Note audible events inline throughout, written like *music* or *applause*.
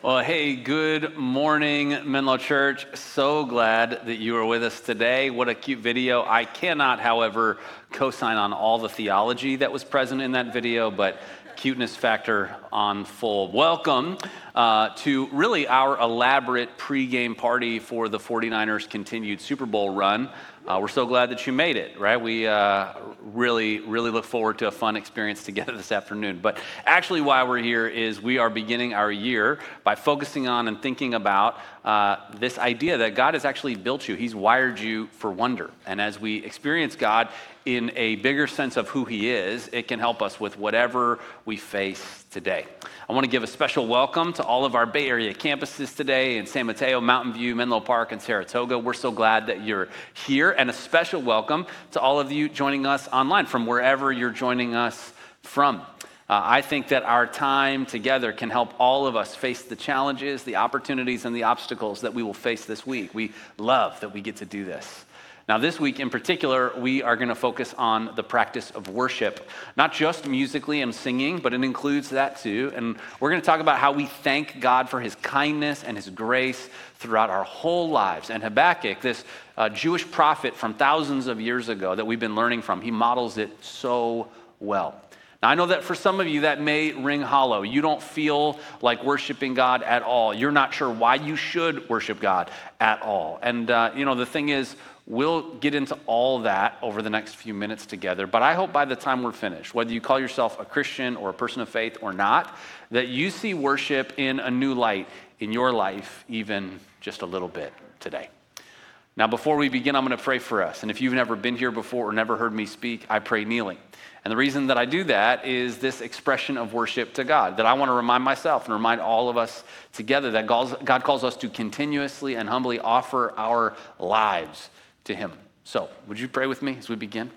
Well, hey, good morning, Menlo Church. So glad that you are with us today. What a cute video. I cannot, however, co sign on all the theology that was present in that video, but cuteness factor on full. Welcome uh, to really our elaborate pregame party for the 49ers' continued Super Bowl run. Uh, we're so glad that you made it, right? We uh, really, really look forward to a fun experience *laughs* together this afternoon. But actually, why we're here is we are beginning our year by focusing on and thinking about uh, this idea that God has actually built you. He's wired you for wonder. And as we experience God in a bigger sense of who He is, it can help us with whatever we face today. I want to give a special welcome to all of our Bay Area campuses today in San Mateo, Mountain View, Menlo Park, and Saratoga. We're so glad that you're here, and a special welcome to all of you joining us online from wherever you're joining us from. Uh, I think that our time together can help all of us face the challenges, the opportunities, and the obstacles that we will face this week. We love that we get to do this. Now, this week in particular, we are going to focus on the practice of worship, not just musically and singing, but it includes that too. And we're going to talk about how we thank God for his kindness and his grace throughout our whole lives. And Habakkuk, this uh, Jewish prophet from thousands of years ago that we've been learning from, he models it so well. Now, I know that for some of you that may ring hollow. You don't feel like worshiping God at all. You're not sure why you should worship God at all. And, uh, you know, the thing is, We'll get into all that over the next few minutes together, but I hope by the time we're finished, whether you call yourself a Christian or a person of faith or not, that you see worship in a new light in your life, even just a little bit today. Now, before we begin, I'm going to pray for us. And if you've never been here before or never heard me speak, I pray kneeling. And the reason that I do that is this expression of worship to God, that I want to remind myself and remind all of us together that God calls us to continuously and humbly offer our lives to Him. So, would you pray with me as we begin?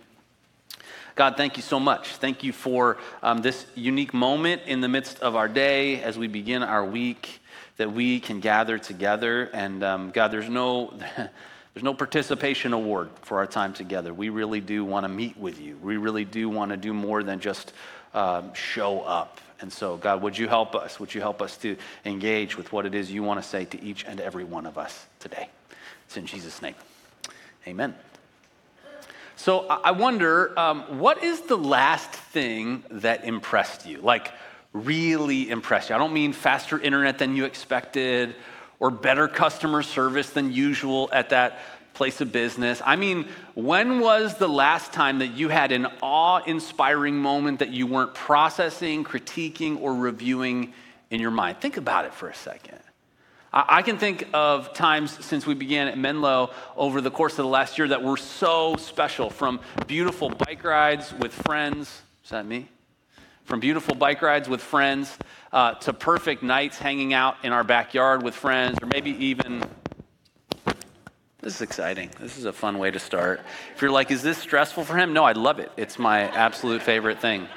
God, thank you so much. Thank you for um, this unique moment in the midst of our day as we begin our week that we can gather together. And um, God, there's no. *laughs* There's no participation award for our time together. We really do want to meet with you. We really do want to do more than just um, show up. And so, God, would you help us? Would you help us to engage with what it is you want to say to each and every one of us today? It's in Jesus' name. Amen. So I wonder, um, what is the last thing that impressed you? Like, really impressed you? I don't mean faster internet than you expected or better customer service than usual at that place of business. I mean, when was the last time that you had an awe inspiring moment that you weren't processing, critiquing, or reviewing in your mind? Think about it for a second. I can think of times since we began at Menlo over the course of the last year that were so special from beautiful bike rides with friends. Is that me? From beautiful bike rides with friends uh, to perfect nights hanging out in our backyard with friends, or maybe even. This is exciting. This is a fun way to start. If you're like, is this stressful for him? No, I love it. It's my absolute favorite thing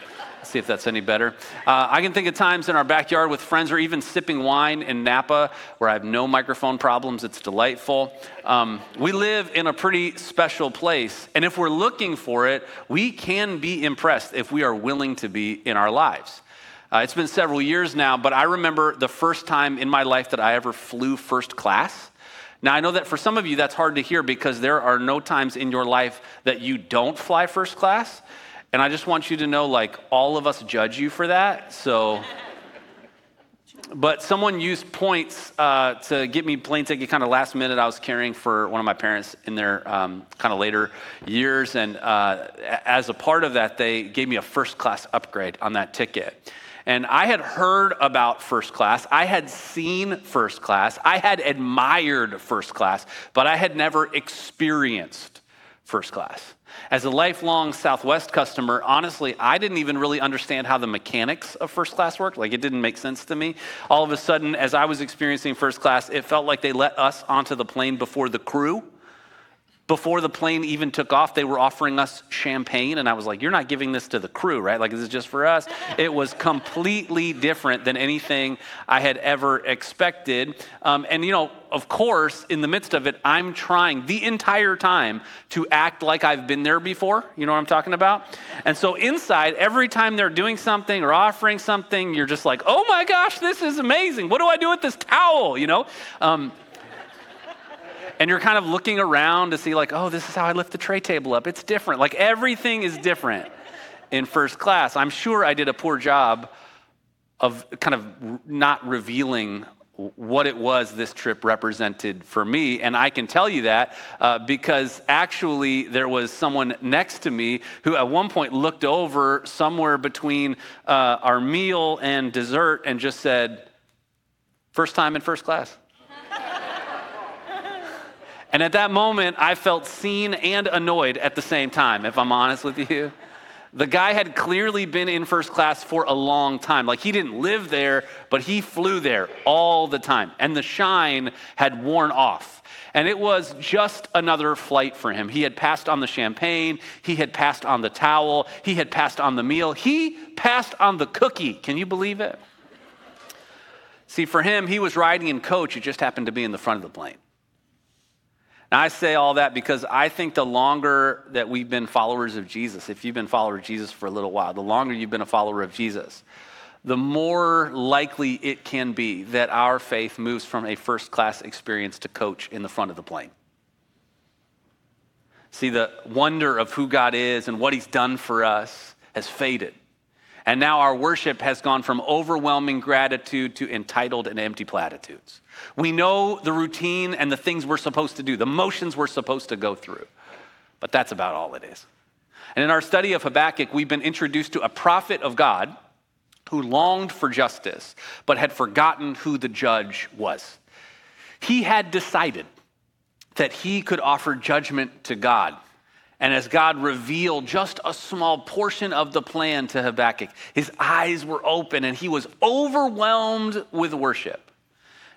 see if that's any better. Uh, I can think of times in our backyard with friends or even sipping wine in Napa where I have no microphone problems. It's delightful. Um, we live in a pretty special place, and if we're looking for it, we can be impressed if we are willing to be in our lives. Uh, it's been several years now, but I remember the first time in my life that I ever flew first class. Now, I know that for some of you that's hard to hear because there are no times in your life that you don't fly first class. And I just want you to know, like, all of us judge you for that. So, but someone used points uh, to get me plane ticket kind of last minute. I was caring for one of my parents in their um, kind of later years. And uh, as a part of that, they gave me a first class upgrade on that ticket. And I had heard about first class. I had seen first class. I had admired first class, but I had never experienced first class. As a lifelong Southwest customer, honestly, I didn't even really understand how the mechanics of first class worked. Like, it didn't make sense to me. All of a sudden, as I was experiencing first class, it felt like they let us onto the plane before the crew. Before the plane even took off, they were offering us champagne. And I was like, You're not giving this to the crew, right? Like, this is just for us. *laughs* it was completely different than anything I had ever expected. Um, and, you know, of course, in the midst of it, I'm trying the entire time to act like I've been there before. You know what I'm talking about? And so, inside, every time they're doing something or offering something, you're just like, Oh my gosh, this is amazing. What do I do with this towel? You know? Um, and you're kind of looking around to see, like, oh, this is how I lift the tray table up. It's different. Like, everything is different in first class. I'm sure I did a poor job of kind of not revealing what it was this trip represented for me. And I can tell you that uh, because actually there was someone next to me who at one point looked over somewhere between uh, our meal and dessert and just said, First time in first class. And at that moment, I felt seen and annoyed at the same time, if I'm honest with you. The guy had clearly been in first class for a long time. Like he didn't live there, but he flew there all the time. And the shine had worn off. And it was just another flight for him. He had passed on the champagne, he had passed on the towel, he had passed on the meal, he passed on the cookie. Can you believe it? See, for him, he was riding in coach, it just happened to be in the front of the plane. Now, I say all that because I think the longer that we've been followers of Jesus, if you've been a follower of Jesus for a little while, the longer you've been a follower of Jesus, the more likely it can be that our faith moves from a first class experience to coach in the front of the plane. See, the wonder of who God is and what He's done for us has faded. And now our worship has gone from overwhelming gratitude to entitled and empty platitudes. We know the routine and the things we're supposed to do, the motions we're supposed to go through, but that's about all it is. And in our study of Habakkuk, we've been introduced to a prophet of God who longed for justice, but had forgotten who the judge was. He had decided that he could offer judgment to God and as God revealed just a small portion of the plan to Habakkuk, his eyes were open and he was overwhelmed with worship.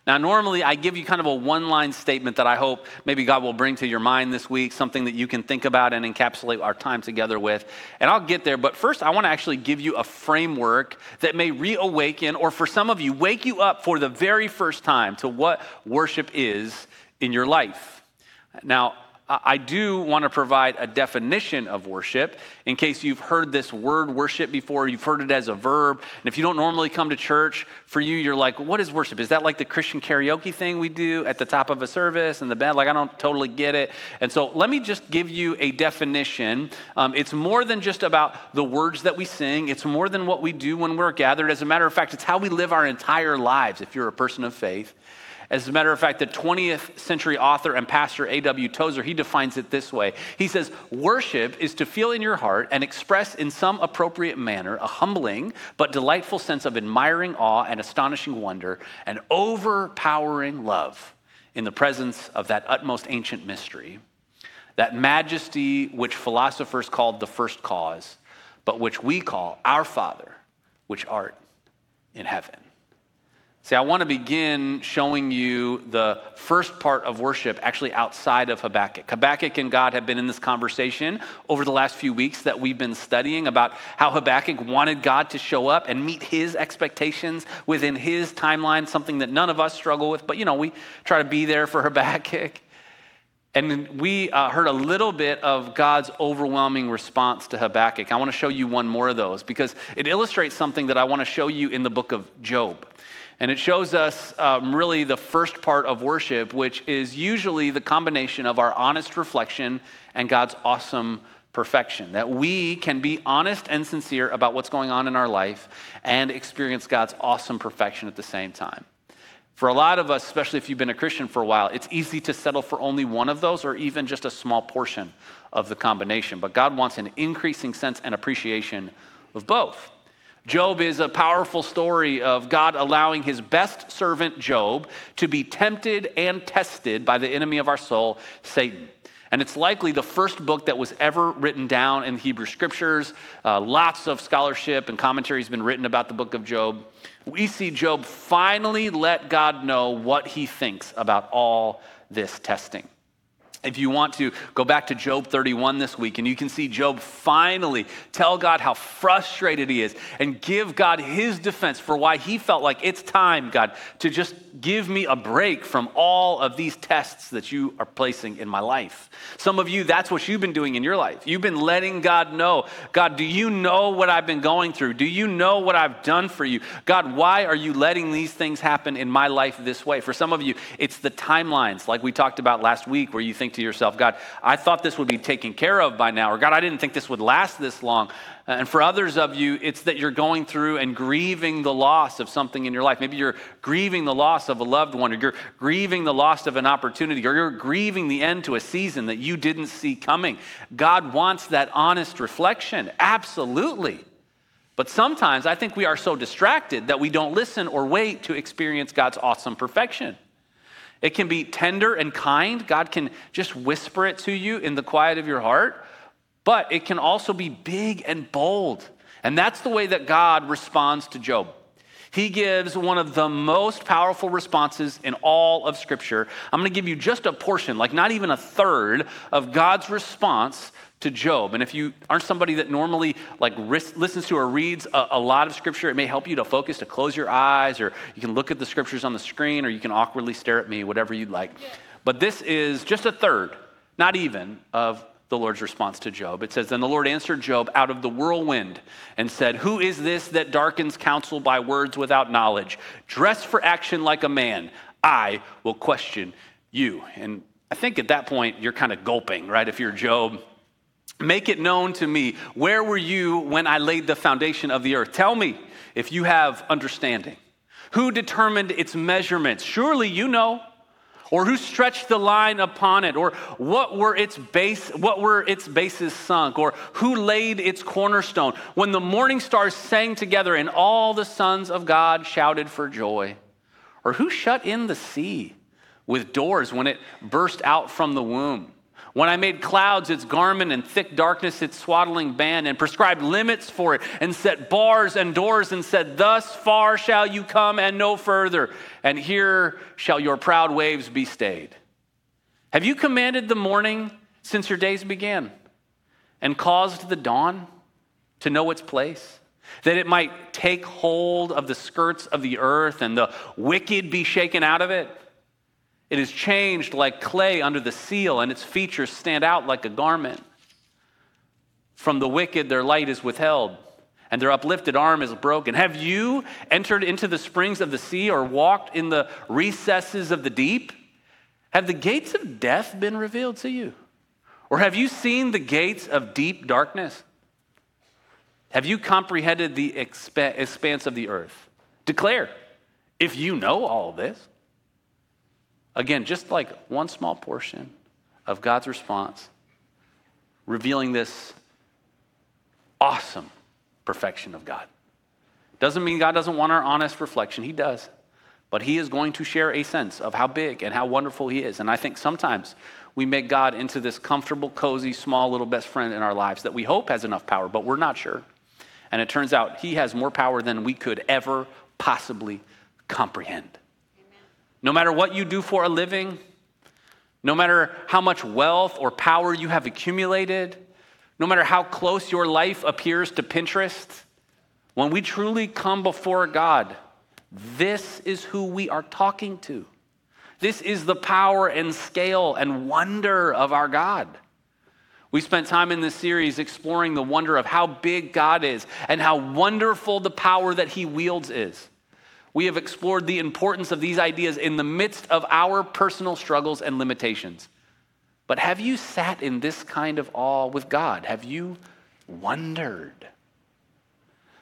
Now, normally I give you kind of a one line statement that I hope maybe God will bring to your mind this week, something that you can think about and encapsulate our time together with. And I'll get there. But first, I want to actually give you a framework that may reawaken, or for some of you, wake you up for the very first time to what worship is in your life. Now, I do want to provide a definition of worship in case you've heard this word worship before, you've heard it as a verb. And if you don't normally come to church, for you, you're like, what is worship? Is that like the Christian karaoke thing we do at the top of a service and the band? Like, I don't totally get it. And so let me just give you a definition. Um, it's more than just about the words that we sing, it's more than what we do when we're gathered. As a matter of fact, it's how we live our entire lives if you're a person of faith. As a matter of fact, the 20th century author and pastor A.W. Tozer, he defines it this way. He says, worship is to feel in your heart and express in some appropriate manner a humbling but delightful sense of admiring awe and astonishing wonder and overpowering love in the presence of that utmost ancient mystery, that majesty which philosophers called the first cause, but which we call our Father, which art in heaven. See, I want to begin showing you the first part of worship actually outside of Habakkuk. Habakkuk and God have been in this conversation over the last few weeks that we've been studying about how Habakkuk wanted God to show up and meet his expectations within his timeline, something that none of us struggle with, but you know, we try to be there for *laughs* Habakkuk. And we uh, heard a little bit of God's overwhelming response to Habakkuk. I want to show you one more of those because it illustrates something that I want to show you in the book of Job. And it shows us um, really the first part of worship, which is usually the combination of our honest reflection and God's awesome perfection. That we can be honest and sincere about what's going on in our life and experience God's awesome perfection at the same time. For a lot of us, especially if you've been a Christian for a while, it's easy to settle for only one of those or even just a small portion of the combination. But God wants an increasing sense and appreciation of both. Job is a powerful story of God allowing his best servant, Job, to be tempted and tested by the enemy of our soul, Satan. And it's likely the first book that was ever written down in the Hebrew scriptures. Uh, lots of scholarship and commentary has been written about the book of Job. We see Job finally let God know what he thinks about all this testing. If you want to go back to Job 31 this week, and you can see Job finally tell God how frustrated he is and give God his defense for why he felt like it's time, God, to just give me a break from all of these tests that you are placing in my life. Some of you, that's what you've been doing in your life. You've been letting God know God, do you know what I've been going through? Do you know what I've done for you? God, why are you letting these things happen in my life this way? For some of you, it's the timelines, like we talked about last week, where you think to yourself, God, I thought this would be taken care of by now, or God, I didn't think this would last this long. And for others of you, it's that you're going through and grieving the loss of something in your life. Maybe you're grieving the loss of a loved one, or you're grieving the loss of an opportunity, or you're grieving the end to a season that you didn't see coming. God wants that honest reflection. Absolutely. But sometimes I think we are so distracted that we don't listen or wait to experience God's awesome perfection. It can be tender and kind. God can just whisper it to you in the quiet of your heart but it can also be big and bold. And that's the way that God responds to Job. He gives one of the most powerful responses in all of Scripture. I'm going to give you just a portion, like not even a third, of God's response to Job. And if you aren't somebody that normally like listens to or reads a, a, lot of Scripture, it may help you to focus, to close your eyes, or you can look at the Scriptures on the screen, or you can awkwardly stare at me, whatever you'd like. But this is just a third, not even, of the Lord's response to Job. It says, Then the Lord answered Job out of the whirlwind and said, Who is this that darkens counsel by words without knowledge? Dress for action like a man. I will question you. And I think at that point, you're kind of gulping, right? If you're Job, make it known to me. Where were you when I laid the foundation of the earth? Tell me if you have understanding. Who determined its measurements? Surely you know or who stretched the line upon it or what were its base what were its bases sunk or who laid its cornerstone when the morning stars sang together and all the sons of god shouted for joy or who shut in the sea with doors when it burst out from the womb when I made clouds its garment and thick darkness its swaddling band, and prescribed limits for it, and set bars and doors, and said, Thus far shall you come and no further, and here shall your proud waves be stayed. Have you commanded the morning since your days began, and caused the dawn to know its place? That it might take hold of the skirts of the earth, and the wicked be shaken out of it? It is changed like clay under the seal, and its features stand out like a garment. From the wicked, their light is withheld, and their uplifted arm is broken. Have you entered into the springs of the sea or walked in the recesses of the deep? Have the gates of death been revealed to you? Or have you seen the gates of deep darkness? Have you comprehended the expanse of the earth? Declare, if you know all this. Again, just like one small portion of God's response, revealing this awesome perfection of God. Doesn't mean God doesn't want our honest reflection, He does. But He is going to share a sense of how big and how wonderful He is. And I think sometimes we make God into this comfortable, cozy, small little best friend in our lives that we hope has enough power, but we're not sure. And it turns out He has more power than we could ever possibly comprehend. No matter what you do for a living, no matter how much wealth or power you have accumulated, no matter how close your life appears to Pinterest, when we truly come before God, this is who we are talking to. This is the power and scale and wonder of our God. We spent time in this series exploring the wonder of how big God is and how wonderful the power that He wields is we have explored the importance of these ideas in the midst of our personal struggles and limitations. But have you sat in this kind of awe with God? Have you wondered?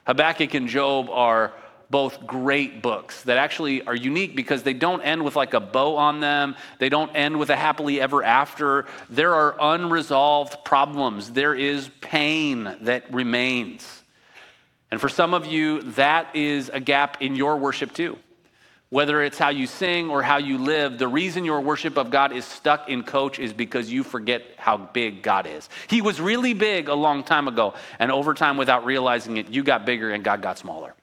Habakkuk and Job are both great books that actually are unique because they don't end with like a bow on them. They don't end with a happily ever after. There are unresolved problems. There is pain that remains. And for some of you, that is a gap in your worship too. Whether it's how you sing or how you live, the reason your worship of God is stuck in coach is because you forget how big God is. He was really big a long time ago, and over time, without realizing it, you got bigger and God got smaller.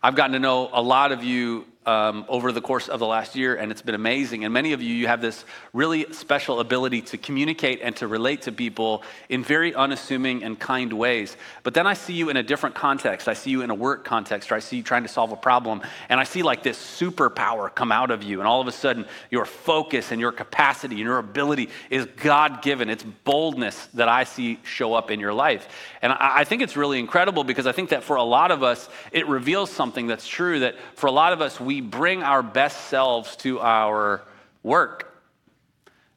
I've gotten to know a lot of you um, over the course of the last year, and it's been amazing. And many of you, you have this really special ability to communicate and to relate to people in very unassuming and kind ways. But then I see you in a different context. I see you in a work context, or I see you trying to solve a problem, and I see like this superpower come out of you, and all of a sudden, your focus and your capacity and your ability is God given. It's boldness that I see show up in your life. And I, I think it's really incredible because I think that for a lot of us, it reveals something that's true that for a lot of us, we we bring our best selves to our work.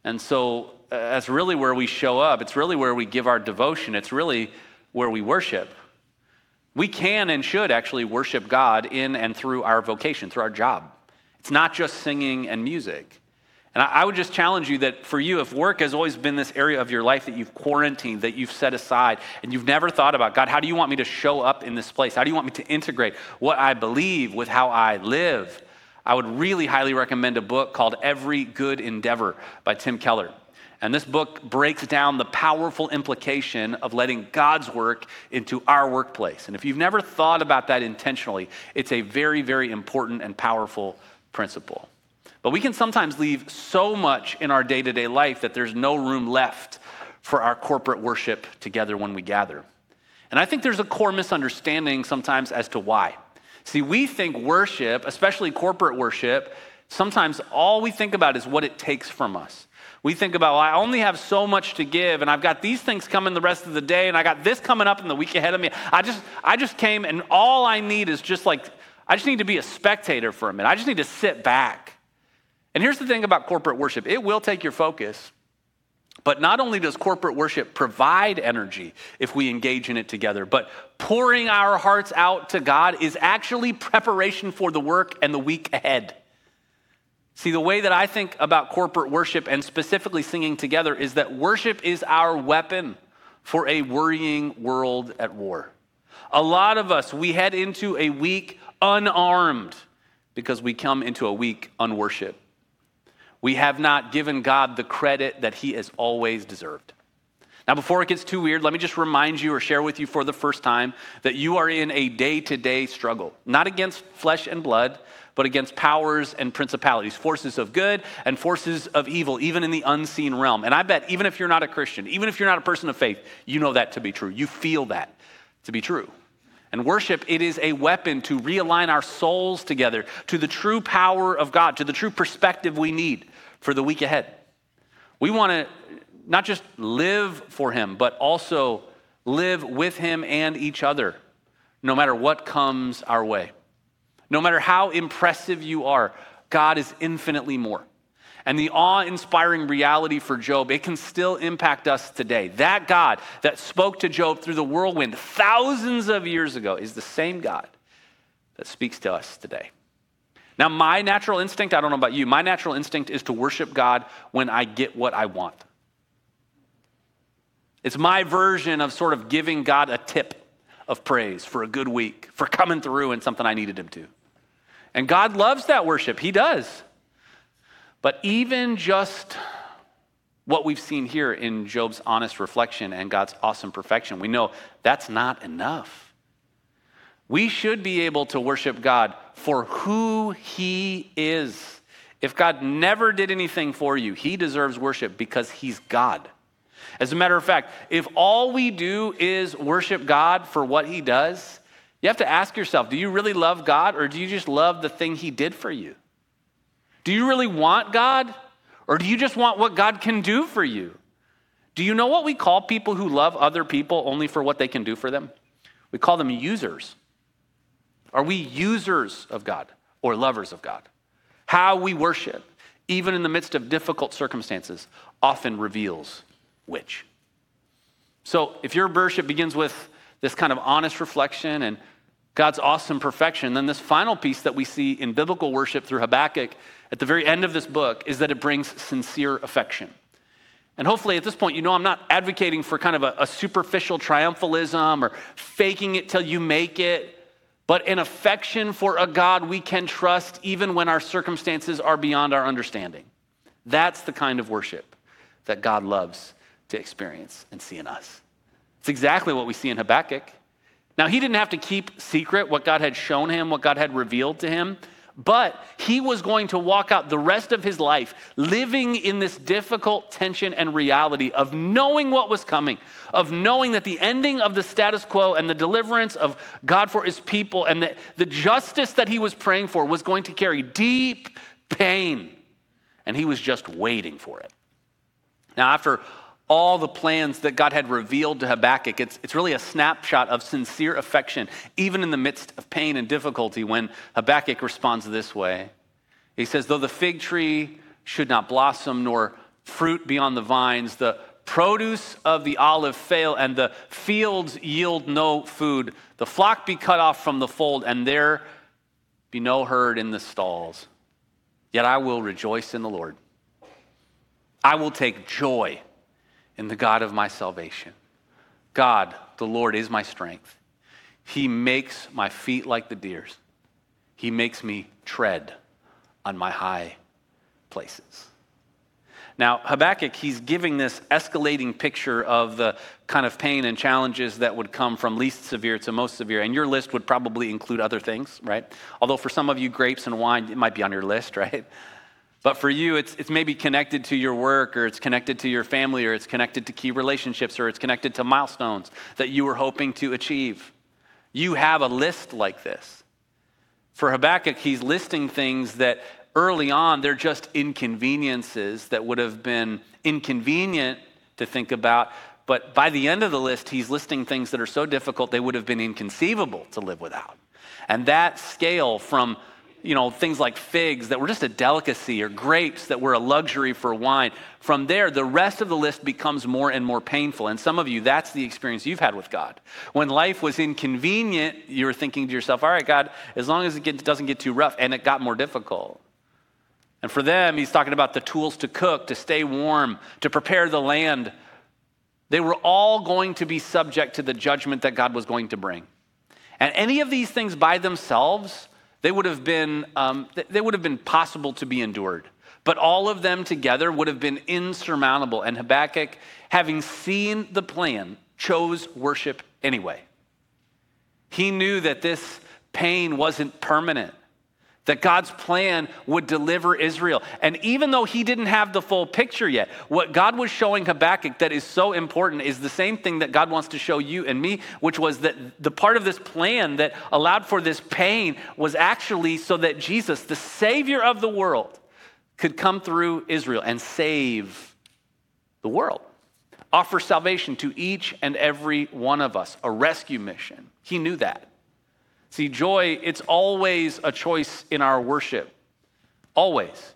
And so uh, that's really where we show up. It's really where we give our devotion. It's really where we worship. We can and should actually worship God in and through our vocation, through our job. It's not just singing and music. And I would just challenge you that for you, if work has always been this area of your life that you've quarantined, that you've set aside, and you've never thought about, God, how do you want me to show up in this place? How do you want me to integrate what I believe with how I live? I would really highly recommend a book called Every Good Endeavor by Tim Keller. And this book breaks down the powerful implication of letting God's work into our workplace. And if you've never thought about that intentionally, it's a very, very important and powerful principle. But we can sometimes leave so much in our day to day life that there's no room left for our corporate worship together when we gather. And I think there's a core misunderstanding sometimes as to why. See, we think worship, especially corporate worship, sometimes all we think about is what it takes from us. We think about, well, I only have so much to give, and I've got these things coming the rest of the day, and I got this coming up in the week ahead of me. I just, I just came, and all I need is just like, I just need to be a spectator for a minute. I just need to sit back. And here's the thing about corporate worship it will take your focus. But not only does corporate worship provide energy if we engage in it together, but pouring our hearts out to God is actually preparation for the work and the week ahead. See, the way that I think about corporate worship and specifically singing together is that worship is our weapon for a worrying world at war. A lot of us, we head into a week unarmed because we come into a week unworshiped. We have not given God the credit that he has always deserved. Now, before it gets too weird, let me just remind you or share with you for the first time that you are in a day to day struggle, not against flesh and blood, but against powers and principalities, forces of good and forces of evil, even in the unseen realm. And I bet, even if you're not a Christian, even if you're not a person of faith, you know that to be true. You feel that to be true. And worship, it is a weapon to realign our souls together to the true power of God, to the true perspective we need for the week ahead. We want to not just live for Him, but also live with Him and each other, no matter what comes our way. No matter how impressive you are, God is infinitely more. And the awe inspiring reality for Job, it can still impact us today. That God that spoke to Job through the whirlwind thousands of years ago is the same God that speaks to us today. Now, my natural instinct, I don't know about you, my natural instinct is to worship God when I get what I want. It's my version of sort of giving God a tip of praise for a good week, for coming through and something I needed Him to. And God loves that worship, He does. But even just what we've seen here in Job's honest reflection and God's awesome perfection, we know that's not enough. We should be able to worship God for who He is. If God never did anything for you, He deserves worship because He's God. As a matter of fact, if all we do is worship God for what He does, you have to ask yourself do you really love God or do you just love the thing He did for you? Do you really want God or do you just want what God can do for you? Do you know what we call people who love other people only for what they can do for them? We call them users. Are we users of God or lovers of God? How we worship, even in the midst of difficult circumstances, often reveals which. So if your worship begins with this kind of honest reflection and God's awesome perfection, then this final piece that we see in biblical worship through Habakkuk at the very end of this book is that it brings sincere affection. And hopefully at this point, you know I'm not advocating for kind of a, a superficial triumphalism or faking it till you make it but an affection for a God we can trust even when our circumstances are beyond our understanding. That's the kind of worship that God loves to experience and see in us. It's exactly what we see in Habakkuk. Now, he didn't have to keep secret what God had shown him, what God had revealed to him, But he was going to walk out the rest of his life living in this difficult tension and reality of knowing what was coming, of knowing that the ending of the status quo and the deliverance of God for his people and the, the justice that he was praying for was going to carry deep pain. And he was just waiting for it. Now, after all the plans that God had revealed to Habakkuk. It's, it's really a snapshot of sincere affection, even in the midst of pain and difficulty, when Habakkuk responds this way. He says, Though the fig tree should not blossom, nor fruit be on the vines, the produce of the olive fail, and the fields yield no food, the flock be cut off from the fold, and there be no herd in the stalls. Yet I will rejoice in the Lord. I will take joy in the God of my salvation. God, the Lord, is my strength. He makes my feet like the deer's. He makes me tread on my high places. Now, Habakkuk, he's giving this escalating picture of the kind of pain and challenges that would come from least severe to most severe. And your list would probably include other things, right? Although for some of you, grapes and wine, it might be on your list, *laughs* right? But for you, it's, it's maybe connected to your work, or it's connected to your family, or it's connected to key relationships, or it's connected to milestones that you were hoping to achieve. You have a list like this. For Habakkuk, he's listing things that early on, they're just inconveniences that would have been inconvenient to think about. But by the end of the list, he's listing things that are so difficult they would have been inconceivable to live without. And that scale from you know, things like figs that were just a delicacy or grapes that were a luxury for wine. From there, the rest of the list becomes more and more painful. And some of you, that's the experience you've had with God. When life was inconvenient, you were thinking to yourself, all right, God, as long as it doesn't get too rough, and it got more difficult. And for them, he's talking about the tools to cook, to stay warm, to prepare the land. They were all going to be subject to the judgment that God was going to bring. And any of these things by themselves, they would have been, um, they would have been possible to be endured. But all of them together would have been insurmountable. And Habakkuk, having seen the plan, chose worship anyway. He knew that this pain wasn't permanent that God's plan would deliver Israel. And even though he didn't have the full picture yet, what God was showing Habakkuk that is so important is the same thing that God wants to show you and me, which was that the part of this plan that allowed for this pain was actually so that Jesus, the Savior of the world, could come through Israel and save the world. Offer salvation to each and every one of us, a rescue mission. He knew that. See, joy, it's always a choice in our worship. Always.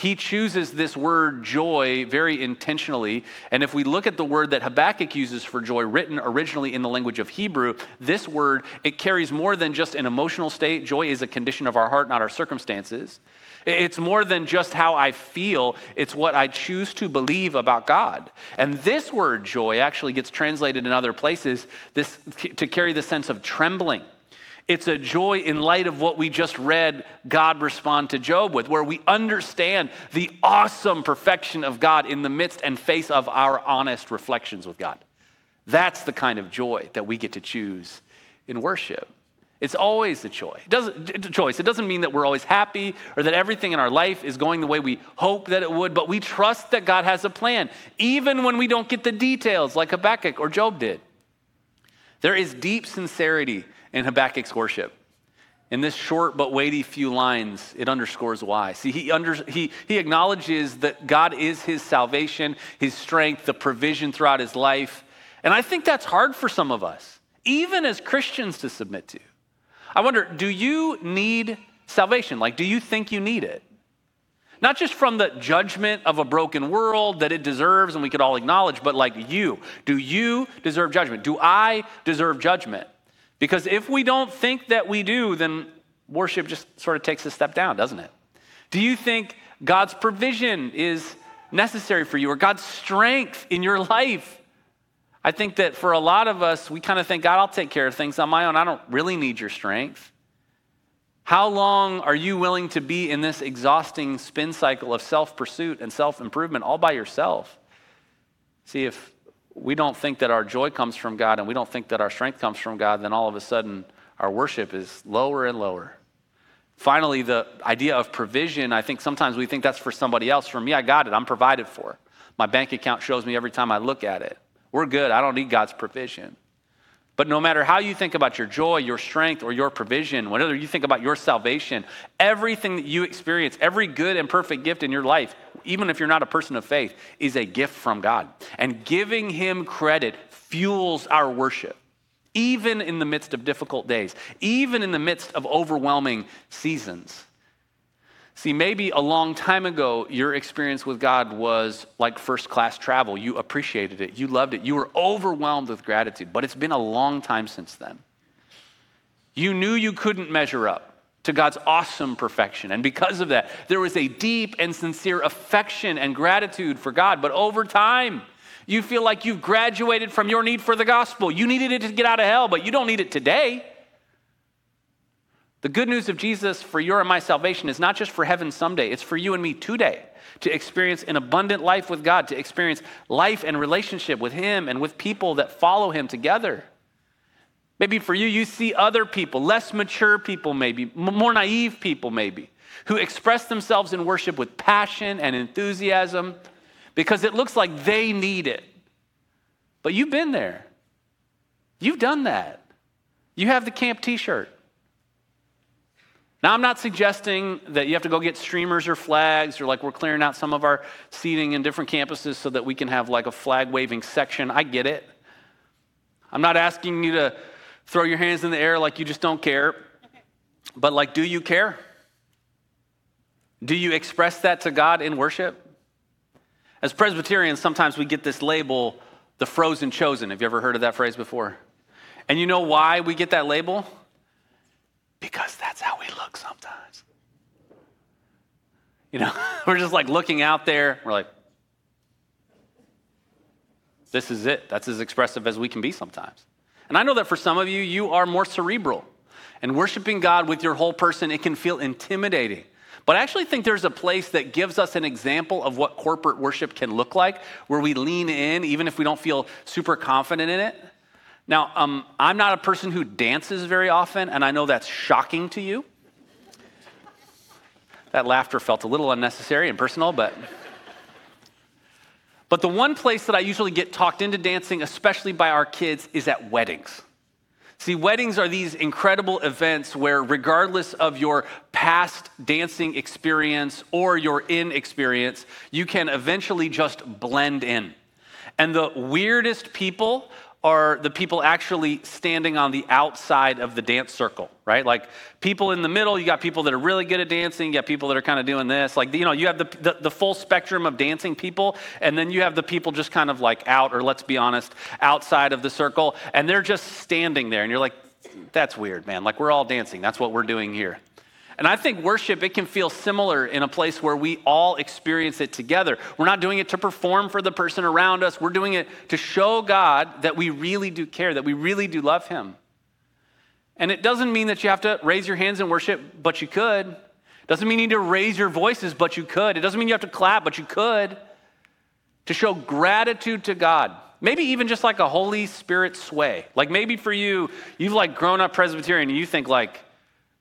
He chooses this word joy very intentionally. And if we look at the word that Habakkuk uses for joy, written originally in the language of Hebrew, this word, it carries more than just an emotional state. Joy is a condition of our heart, not our circumstances. It's more than just how I feel, it's what I choose to believe about God. And this word joy actually gets translated in other places this, to carry the sense of trembling it's a joy in light of what we just read God respond to Job with, where we understand the awesome perfection of God in the midst and face of our honest reflections with God. That's the kind of joy that we get to choose in worship. It's always a choice. It doesn't, a choice. It doesn't mean that we're always happy or that everything in our life is going the way we hope that it would, but we trust that God has a plan, even when we don't get the details like Habakkuk or Job did. There is deep sincerity in Habakkuk's worship. In this short but weighty few lines, it underscores why. See, he, under, he, he acknowledges that God is his salvation, his strength, the provision throughout his life. And I think that's hard for some of us, even as Christians, to submit to. I wonder, do you need salvation? Like, do you think you need it? Not just from the judgment of a broken world that it deserves and we could all acknowledge, but like you. Do you deserve judgment? Do I deserve judgment? Because if we don't think that we do, then worship just sort of takes a step down, doesn't it? Do you think God's provision is necessary for you or God's strength in your life? I think that for a lot of us, we kind of think, God, I'll take care of things on my own. I don't really need your strength. How long are you willing to be in this exhausting spin cycle of self pursuit and self improvement all by yourself? See, if we don't think that our joy comes from God and we don't think that our strength comes from God, then all of a sudden our worship is lower and lower. Finally, the idea of provision, I think sometimes we think that's for somebody else. For me, I got it. I'm provided for. My bank account shows me every time I look at it. We're good. I don't need God's provision. But no matter how you think about your joy, your strength, or your provision, whatever you think about your salvation, everything that you experience, every good and perfect gift in your life, even if you're not a person of faith, is a gift from God. And giving Him credit fuels our worship, even in the midst of difficult days, even in the midst of overwhelming seasons. See, maybe a long time ago, your experience with God was like first class travel. You appreciated it, you loved it, you were overwhelmed with gratitude, but it's been a long time since then. You knew you couldn't measure up to God's awesome perfection. And because of that, there was a deep and sincere affection and gratitude for God. But over time, you feel like you've graduated from your need for the gospel. You needed it to get out of hell, but you don't need it today. The good news of Jesus for your and my salvation is not just for heaven someday, it's for you and me today to experience an abundant life with God, to experience life and relationship with Him and with people that follow Him together. Maybe for you, you see other people, less mature people, maybe, more naive people, maybe, who express themselves in worship with passion and enthusiasm because it looks like they need it. But you've been there, you've done that. You have the camp t shirt. Now, I'm not suggesting that you have to go get streamers or flags or like we're clearing out some of our seating in different campuses so that we can have like a flag waving section. I get it. I'm not asking you to throw your hands in the air like you just don't care. But like, do you care? Do you express that to God in worship? As Presbyterians, sometimes we get this label, the frozen chosen. Have you ever heard of that phrase before? And you know why we get that label? Because that's how we look sometimes. You know, *laughs* we're just like looking out there, we're like, this is it. That's as expressive as we can be sometimes. And I know that for some of you, you are more cerebral. And worshiping God with your whole person, it can feel intimidating. But I actually think there's a place that gives us an example of what corporate worship can look like, where we lean in, even if we don't feel super confident in it. Now, um, I'm not a person who dances very often, and I know that's shocking to you. That laughter felt a little unnecessary and personal, but. But the one place that I usually get talked into dancing, especially by our kids, is at weddings. See, weddings are these incredible events where, regardless of your past dancing experience or your inexperience, you can eventually just blend in. And the weirdest people are the people actually standing on the outside of the dance circle, right? Like people in the middle, you got people that are really good at dancing, you got people that are kind of doing this. Like, you know, you have the, the, the, full spectrum of dancing people, and then you have the people just kind of like out, or let's be honest, outside of the circle, and they're just standing there, and you're like, that's weird, man. Like, we're all dancing. That's what we're doing here. And I think worship, it can feel similar in a place where we all experience it together. We're not doing it to perform for the person around us, we're doing it to show God that we really do care, that we really do love Him. And it doesn't mean that you have to raise your hands and worship, but you could. Doesn't mean you need to raise your voices, but you could. It doesn't mean you have to clap, but you could. To show gratitude to God. Maybe even just like a Holy Spirit sway. Like maybe for you, you've like grown up Presbyterian and you think like,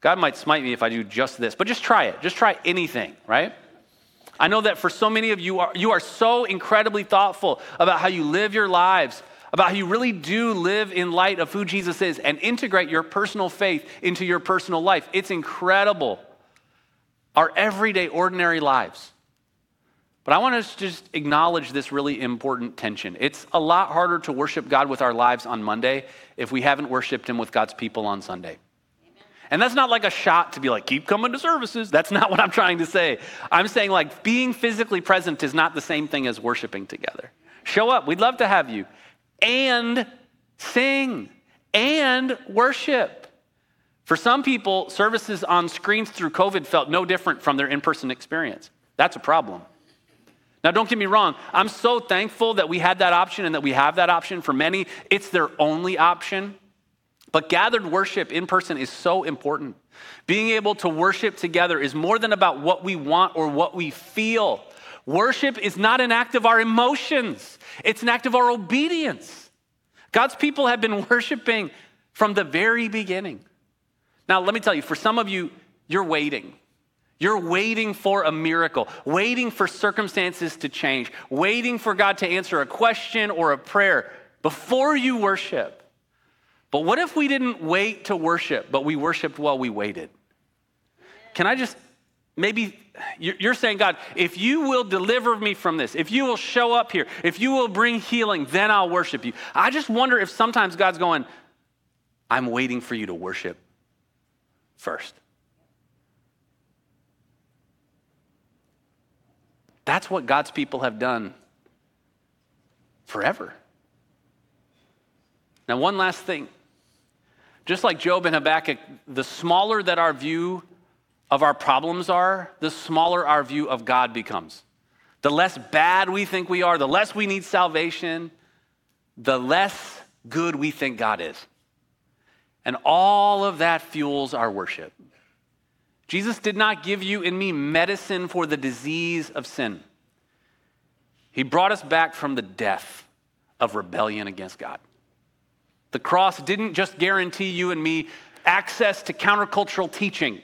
God might smite me if I do just this, but just try it. Just try anything, right? I know that for so many of you, you are so incredibly thoughtful about how you live your lives, about how you really do live in light of who Jesus is and integrate your personal faith into your personal life. It's incredible. Our everyday, ordinary lives. But I want us to just acknowledge this really important tension. It's a lot harder to worship God with our lives on Monday if we haven't worshiped Him with God's people on Sunday. And that's not like a shot to be like, keep coming to services. That's not *laughs* what I'm trying to say. I'm saying, like, being physically present is not the same thing as worshiping together. Show up. We'd love to have you. And sing and worship. For some people, services on screens through COVID felt no different from their in person experience. That's a problem. Now, don't get me wrong, I'm so thankful that we had that option and that we have that option. For many, it's their only option. But gathered worship in person is so important. Being able to worship together is more than about what we want or what we feel. Worship is not an act of our emotions, it's an act of our obedience. God's people have been *laughs* worshiping from the very beginning. Now, let me tell you, for some of you, you're waiting. You're waiting for a miracle, waiting for circumstances to change, waiting for God to answer a question or a prayer before you worship. But what if we didn't wait to worship, but we worshiped while we waited? Can I just maybe you're saying, God, if you will deliver me from this, if you will show up here, if you will bring healing, then I'll worship you. I just wonder if sometimes God's going, I'm waiting for you to worship first. That's what God's people have done forever. Now, one last thing. Just like Job and Habakkuk, the smaller that our view of our problems are, the smaller our view of God becomes. The less bad we think we are, the less we need salvation, the less good we think God is. And all of that fuels our worship. Jesus did not give you and me medicine for the disease of sin. He brought us back from the death of rebellion against God. The cross didn't just guarantee you and me access to countercultural teaching,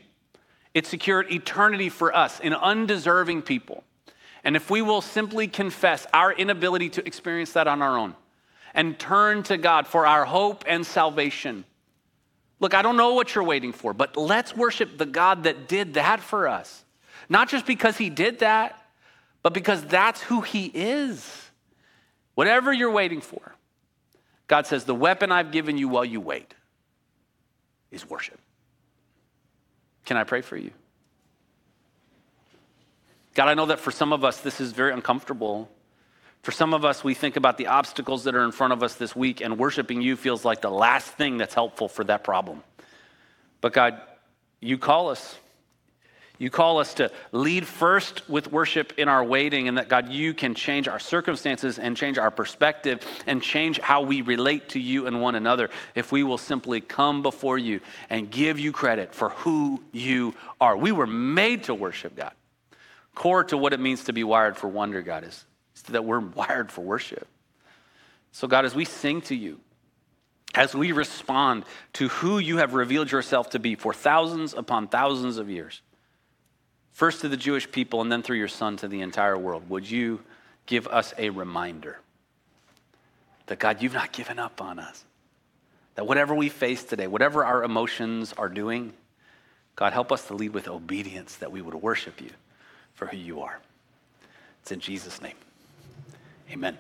it secured eternity for us, an undeserving people. And if we will simply confess our inability to experience that on our own and turn to God for our hope and salvation, Look, I don't know what you're waiting for, but let's worship the God that did that for us. Not just because he did that, but because that's who he is. Whatever you're waiting for, God says, the weapon I've given you while you wait is worship. Can I pray for you? God, I know that for some of us, this is very uncomfortable. For some of us, we think about the obstacles that are in front of us this week, and worshiping you feels like the last thing that's helpful for that problem. But God, you call us. You call us to lead first with worship in our waiting, and that God, you can change our circumstances and change our perspective and change how we relate to you and one another if we will simply come before you and give you credit for who you are. We were made to worship God. Core to what it means to be wired for wonder, God, is that we're wired for worship. So, God, as we sing to you, as we respond to who you have revealed yourself to be for thousands upon thousands of years, first to the Jewish people and then through your Son to the entire world, would you give us a reminder that, God, you've not given up on us? That whatever we face today, whatever our emotions are doing, God, help us to lead with obedience that we would worship you for who you are. It's in Jesus' name. Amen.